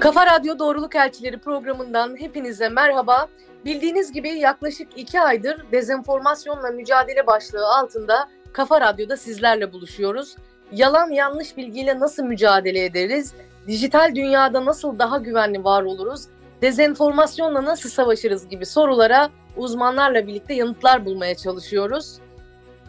Kafa Radyo Doğruluk Elçileri programından hepinize merhaba. Bildiğiniz gibi yaklaşık iki aydır dezenformasyonla mücadele başlığı altında Kafa Radyo'da sizlerle buluşuyoruz. Yalan yanlış bilgiyle nasıl mücadele ederiz? Dijital dünyada nasıl daha güvenli var oluruz? Dezenformasyonla nasıl savaşırız gibi sorulara uzmanlarla birlikte yanıtlar bulmaya çalışıyoruz.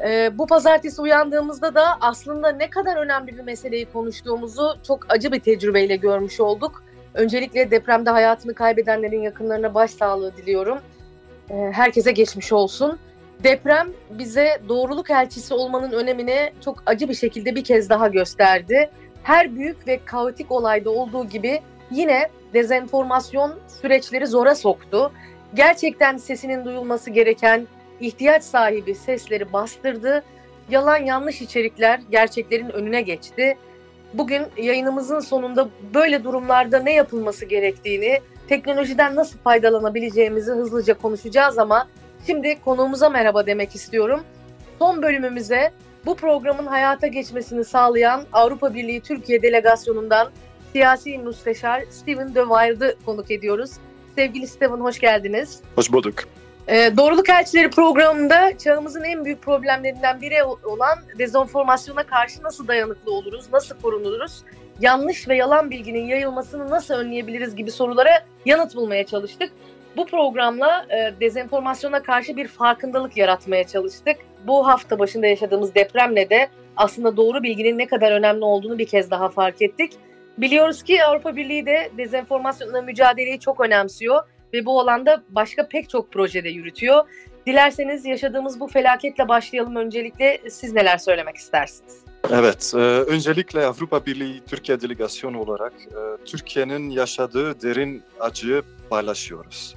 Ee, bu pazartesi uyandığımızda da aslında ne kadar önemli bir meseleyi konuştuğumuzu çok acı bir tecrübeyle görmüş olduk. Öncelikle depremde hayatını kaybedenlerin yakınlarına başsağlığı diliyorum. Ee, herkese geçmiş olsun. Deprem bize doğruluk elçisi olmanın önemini çok acı bir şekilde bir kez daha gösterdi. Her büyük ve kaotik olayda olduğu gibi yine dezenformasyon süreçleri zora soktu. Gerçekten sesinin duyulması gereken ihtiyaç sahibi sesleri bastırdı. Yalan yanlış içerikler gerçeklerin önüne geçti. Bugün yayınımızın sonunda böyle durumlarda ne yapılması gerektiğini, teknolojiden nasıl faydalanabileceğimizi hızlıca konuşacağız ama şimdi konuğumuza merhaba demek istiyorum. Son bölümümüze bu programın hayata geçmesini sağlayan Avrupa Birliği Türkiye Delegasyonu'ndan siyasi müsteşar Steven De Wild'ı konuk ediyoruz. Sevgili Steven hoş geldiniz. Hoş bulduk. Ee, Doğruluk Elçileri programında çağımızın en büyük problemlerinden biri olan dezenformasyona karşı nasıl dayanıklı oluruz, nasıl korunuruz, yanlış ve yalan bilginin yayılmasını nasıl önleyebiliriz gibi sorulara yanıt bulmaya çalıştık. Bu programla e, dezenformasyona karşı bir farkındalık yaratmaya çalıştık. Bu hafta başında yaşadığımız depremle de aslında doğru bilginin ne kadar önemli olduğunu bir kez daha fark ettik. Biliyoruz ki Avrupa Birliği de dezenformasyonla mücadeleyi çok önemsiyor ve bu alanda başka pek çok projede yürütüyor. Dilerseniz yaşadığımız bu felaketle başlayalım öncelikle. Siz neler söylemek istersiniz? Evet, e, öncelikle Avrupa Birliği Türkiye Delegasyonu olarak e, Türkiye'nin yaşadığı derin acıyı paylaşıyoruz.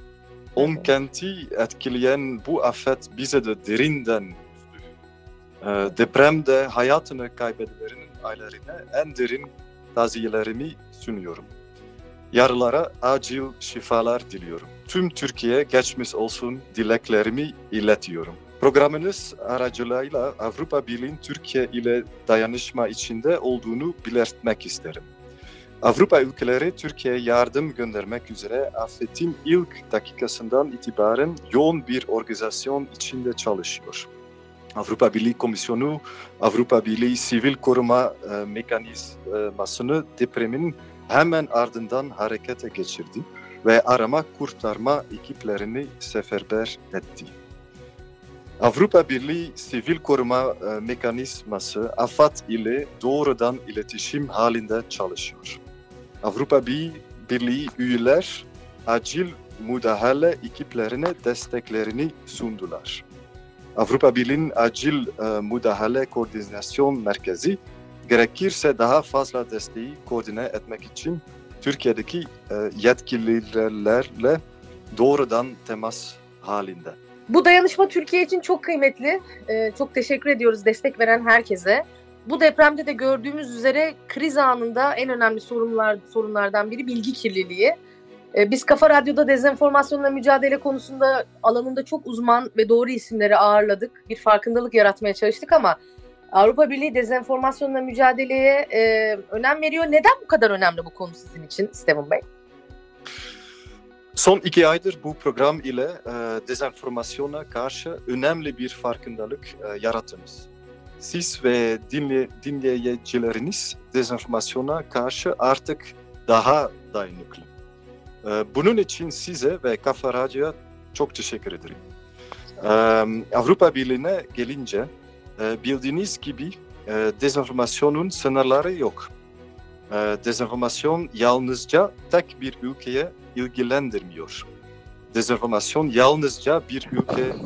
On kenti etkileyen bu afet bize de derinden. E, depremde hayatını kaybedenlerin ailelerine en derin taziyelerimi sunuyorum. Yaralara acil şifalar diliyorum. Tüm Türkiye geçmiş olsun dileklerimi iletiyorum. Programınız aracılığıyla Avrupa Birliği'nin Türkiye ile dayanışma içinde olduğunu belirtmek isterim. Avrupa ülkeleri Türkiye'ye yardım göndermek üzere afetin ilk dakikasından itibaren yoğun bir organizasyon içinde çalışıyor. Avrupa Birliği Komisyonu, Avrupa Birliği Sivil Koruma e, Mekanizmasını depremin hemen ardından harekete geçirdi ve arama kurtarma ekiplerini seferber etti. Avrupa Birliği Sivil Koruma e, Mekanizması AFAD ile doğrudan iletişim halinde çalışıyor. Avrupa Birliği üyeler acil müdahale ekiplerine desteklerini sundular. Avrupa Birliği'nin acil e, müdahale koordinasyon merkezi gerekirse daha fazla desteği koordine etmek için Türkiye'deki e, yetkililerle doğrudan temas halinde. Bu dayanışma Türkiye için çok kıymetli. Ee, çok teşekkür ediyoruz destek veren herkese. Bu depremde de gördüğümüz üzere kriz anında en önemli sorunlar sorunlardan biri bilgi kirliliği. Ee, biz Kafa Radyo'da dezenformasyonla mücadele konusunda alanında çok uzman ve doğru isimleri ağırladık. Bir farkındalık yaratmaya çalıştık ama Avrupa Birliği dezenformasyonla mücadeleye e, önem veriyor. Neden bu kadar önemli bu konu sizin için Steven Bey? Son iki aydır bu program ile e, dezenformasyona karşı önemli bir farkındalık e, yarattınız. Siz ve dinle, dinleyicileriniz dezenformasyona karşı artık daha dayanıklı. E, bunun için size ve Kafa Radyo'ya çok teşekkür ederim. E, Avrupa Birliği'ne gelince ee, bildiğiniz gibi e, dezenformasyonun sınırları yok. E, dezenformasyon yalnızca tek bir ülkeye ilgilendirmiyor. Dezenformasyon yalnızca bir ülke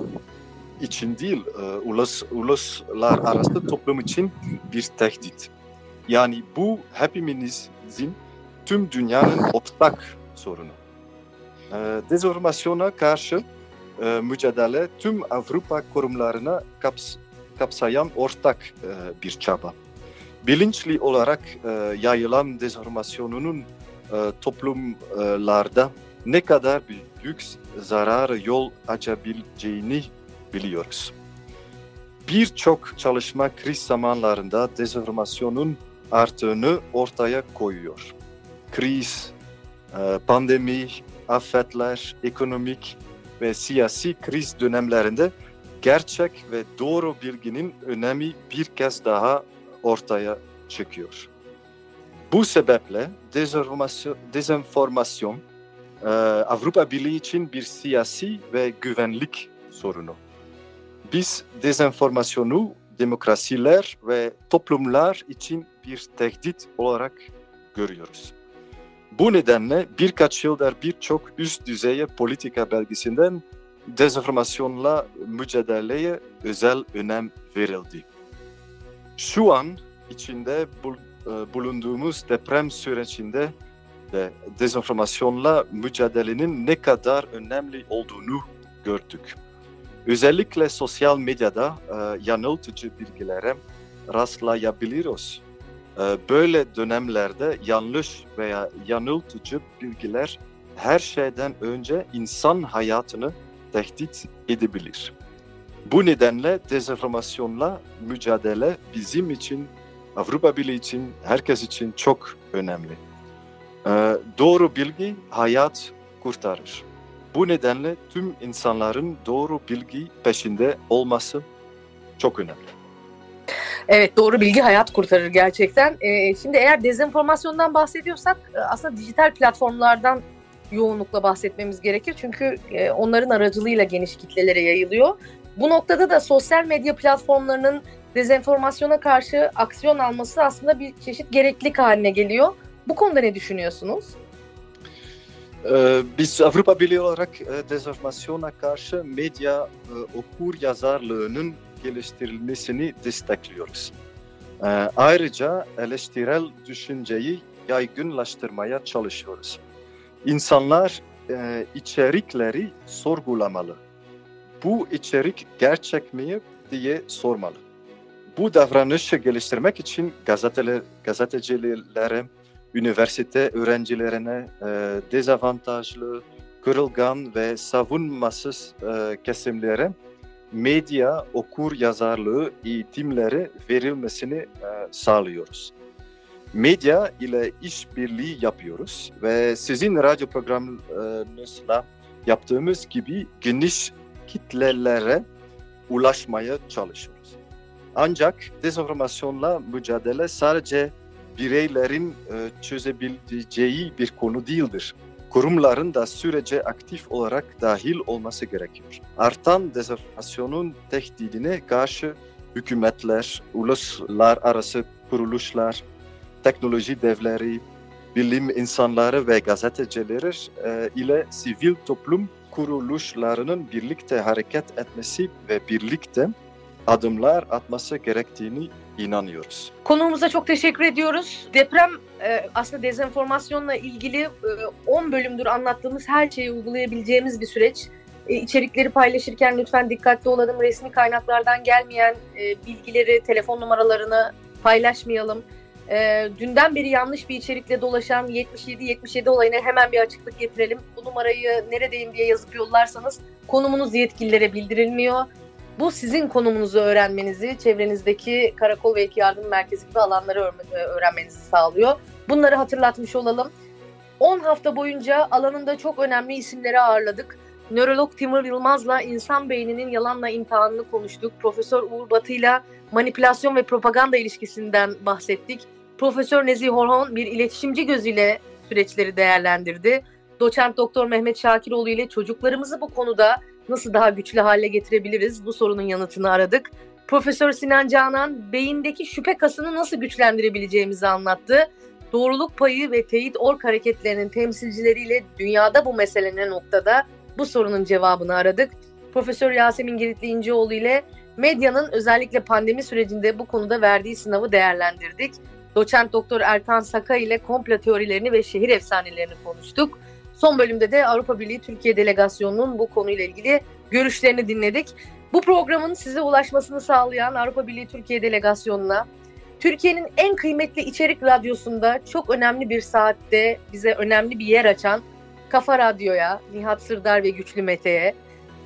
için değil, e, ulus, uluslararası toplum için bir tehdit. Yani bu hepimizin tüm dünyanın ortak sorunu. Dezenformasyona karşı mücadele tüm Avrupa kurumlarına kaps kapsayan ortak e, bir çaba. Bilinçli olarak e, yayılan dezenformasyonunun e, toplumlarda ne kadar büyük zarar yol açabileceğini biliyoruz. Birçok çalışma kriz zamanlarında dezenformasyonun arttığını ortaya koyuyor. Kriz Ee, pandemi, afetler, ekonomik ve siyasi kriz dönemlerinde gerçek ve doğru bilginin önemi bir kez daha ortaya çıkıyor. Bu sebeple dezenformasyon, e, Avrupa Birliği için bir siyasi ve güvenlik sorunu. Biz dezenformasyonu demokrasiler ve toplumlar için bir tehdit olarak görüyoruz. Bu nedenle birkaç yıldır birçok üst düzey politika belgesinden dezenformasyonla mücadeleye özel önem verildi. Şu an içinde e, bulunduğumuz deprem sürecinde de dezenformasyonla mücadelenin ne kadar önemli olduğunu gördük. Özellikle sosyal medyada e, yanıltıcı bilgilere rastlayabiliyoruz. E, böyle dönemlerde yanlış veya yanıltıcı bilgiler her şeyden önce insan hayatını tehdit edebilir. Bu nedenle dezenformasyonla mücadele bizim için, Avrupa Birliği için, herkes için çok önemli. Ee, doğru bilgi hayat kurtarır. Bu nedenle tüm insanların doğru bilgi peşinde olması çok önemli. Evet doğru bilgi hayat kurtarır gerçekten. Ee, şimdi eğer dezenformasyondan bahsediyorsak e, aslında dijital platformlardan yoğunlukla bahsetmemiz gerekir. Çünkü e, onların aracılığıyla geniş kitlelere yayılıyor. Bu noktada da sosyal medya platformlarının dezenformasyona karşı aksiyon alması aslında bir çeşit gereklilik haline geliyor. Bu konuda ne düşünüyorsunuz? Ee, biz Avrupa Birliği olarak e, dezenformasyona karşı medya e, okur yazarlığının geliştirilmesini destekliyoruz. Ee, ayrıca eleştirel düşünceyi yaygınlaştırmaya çalışıyoruz. İnsanlar e, içerikleri sorgulamalı. Bu içerik gerçek mi diye sormalı. Bu davranışı geliştirmek için gazeteler, gazetecilere, üniversite öğrencilerine e, dezavantajlı, kırılgan ve savunmasız e, kesimlere medya okur yazarlığı eğitimleri verilmesini e, sağlıyoruz medya ile işbirliği yapıyoruz ve sizin radyo programınızla yaptığımız gibi geniş kitlelere ulaşmaya çalışıyoruz. Ancak dezenformasyonla mücadele sadece bireylerin e, çözebileceği bir konu değildir. Kurumların da sürece aktif olarak dahil olması gerekiyor. Artan dezenformasyonun tehdidine karşı hükümetler, uluslararası kuruluşlar, teknoloji devleri, bilim insanları ve gazetecileri e, ile sivil toplum kuruluşlarının birlikte hareket etmesi ve birlikte adımlar atması gerektiğini inanıyoruz. Konuğumuza çok teşekkür ediyoruz. Deprem e, aslında dezenformasyonla ilgili e, 10 bölümdür anlattığımız her şeyi uygulayabileceğimiz bir süreç. E, içerikleri paylaşırken lütfen dikkatli olalım. Resmi kaynaklardan gelmeyen e, bilgileri, telefon numaralarını paylaşmayalım e, dünden beri yanlış bir içerikle dolaşan 77-77 olayına hemen bir açıklık getirelim. Bu numarayı neredeyim diye yazıp yollarsanız konumunuz yetkililere bildirilmiyor. Bu sizin konumunuzu öğrenmenizi, çevrenizdeki karakol ve ilk yardım merkezi gibi alanları e, öğrenmenizi sağlıyor. Bunları hatırlatmış olalım. 10 hafta boyunca alanında çok önemli isimleri ağırladık. Nörolog Timur Yılmaz'la insan beyninin yalanla imtihanını konuştuk. Profesör Uğur Batı'yla manipülasyon ve propaganda ilişkisinden bahsettik. Profesör Nezih Orhan bir iletişimci gözüyle süreçleri değerlendirdi. Doçent Doktor Mehmet Şakiroğlu ile çocuklarımızı bu konuda nasıl daha güçlü hale getirebiliriz bu sorunun yanıtını aradık. Profesör Sinan Canan beyindeki şüphe kasını nasıl güçlendirebileceğimizi anlattı. Doğruluk payı ve teyit ork hareketlerinin temsilcileriyle dünyada bu mesele noktada bu sorunun cevabını aradık. Profesör Yasemin Giritli İnceoğlu ile medyanın özellikle pandemi sürecinde bu konuda verdiği sınavı değerlendirdik. Doçent Doktor Erkan Saka ile komplo teorilerini ve şehir efsanelerini konuştuk. Son bölümde de Avrupa Birliği Türkiye Delegasyonu'nun bu konuyla ilgili görüşlerini dinledik. Bu programın size ulaşmasını sağlayan Avrupa Birliği Türkiye Delegasyonu'na, Türkiye'nin en kıymetli içerik radyosunda çok önemli bir saatte bize önemli bir yer açan Kafa Radyo'ya, Nihat Sırdar ve Güçlü Mete'ye,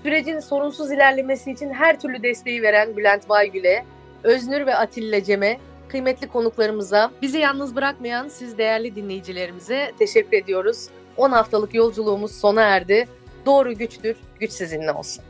sürecin sorunsuz ilerlemesi için her türlü desteği veren Bülent Baygül'e, Öznür ve Atilla Cem'e, kıymetli konuklarımıza, bizi yalnız bırakmayan siz değerli dinleyicilerimize teşekkür ediyoruz. 10 haftalık yolculuğumuz sona erdi. Doğru güçtür, güç sizinle olsun.